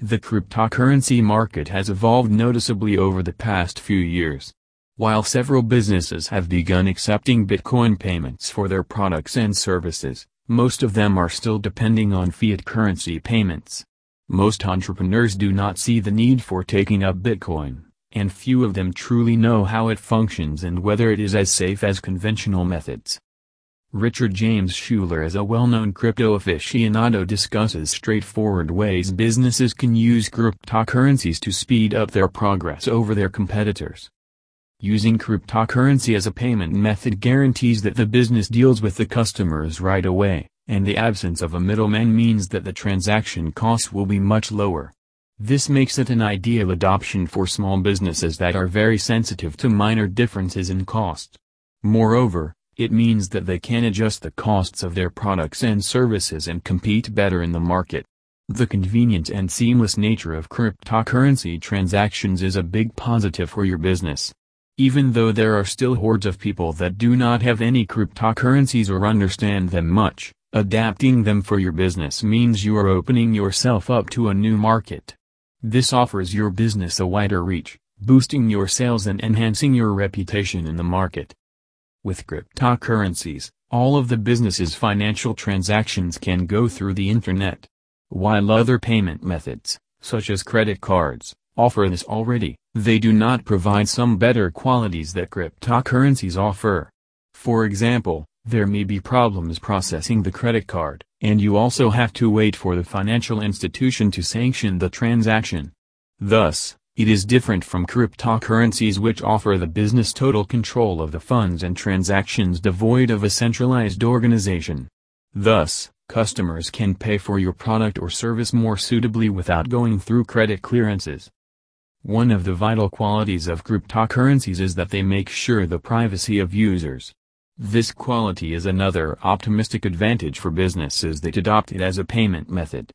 The cryptocurrency market has evolved noticeably over the past few years. While several businesses have begun accepting Bitcoin payments for their products and services, most of them are still depending on fiat currency payments. Most entrepreneurs do not see the need for taking up Bitcoin, and few of them truly know how it functions and whether it is as safe as conventional methods. Richard James Schueler as a well-known crypto aficionado discusses straightforward ways businesses can use cryptocurrencies to speed up their progress over their competitors. Using cryptocurrency as a payment method guarantees that the business deals with the customers right away, and the absence of a middleman means that the transaction costs will be much lower. This makes it an ideal adoption for small businesses that are very sensitive to minor differences in cost. Moreover, it means that they can adjust the costs of their products and services and compete better in the market. The convenient and seamless nature of cryptocurrency transactions is a big positive for your business. Even though there are still hordes of people that do not have any cryptocurrencies or understand them much, adapting them for your business means you are opening yourself up to a new market. This offers your business a wider reach, boosting your sales and enhancing your reputation in the market. With cryptocurrencies, all of the business's financial transactions can go through the internet. While other payment methods, such as credit cards, offer this already, they do not provide some better qualities that cryptocurrencies offer. For example, there may be problems processing the credit card, and you also have to wait for the financial institution to sanction the transaction. Thus, it is different from cryptocurrencies which offer the business total control of the funds and transactions devoid of a centralized organization. Thus, customers can pay for your product or service more suitably without going through credit clearances. One of the vital qualities of cryptocurrencies is that they make sure the privacy of users. This quality is another optimistic advantage for businesses that adopt it as a payment method.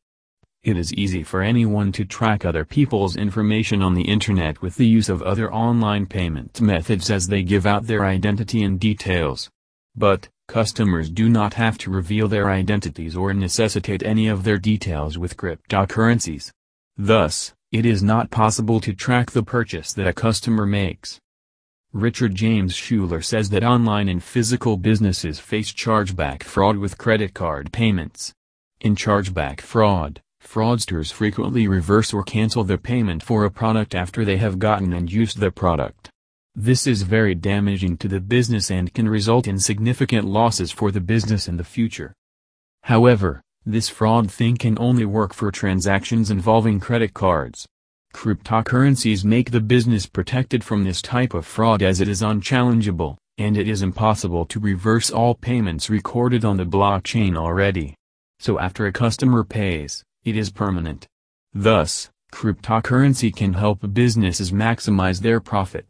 It is easy for anyone to track other people's information on the internet with the use of other online payment methods as they give out their identity and details. But, customers do not have to reveal their identities or necessitate any of their details with cryptocurrencies. Thus, it is not possible to track the purchase that a customer makes. Richard James Schueler says that online and physical businesses face chargeback fraud with credit card payments. In chargeback fraud, Fraudsters frequently reverse or cancel the payment for a product after they have gotten and used the product. This is very damaging to the business and can result in significant losses for the business in the future. However, this fraud thing can only work for transactions involving credit cards. Cryptocurrencies make the business protected from this type of fraud as it is unchallengeable, and it is impossible to reverse all payments recorded on the blockchain already. So after a customer pays, it is permanent. Thus, cryptocurrency can help businesses maximize their profit.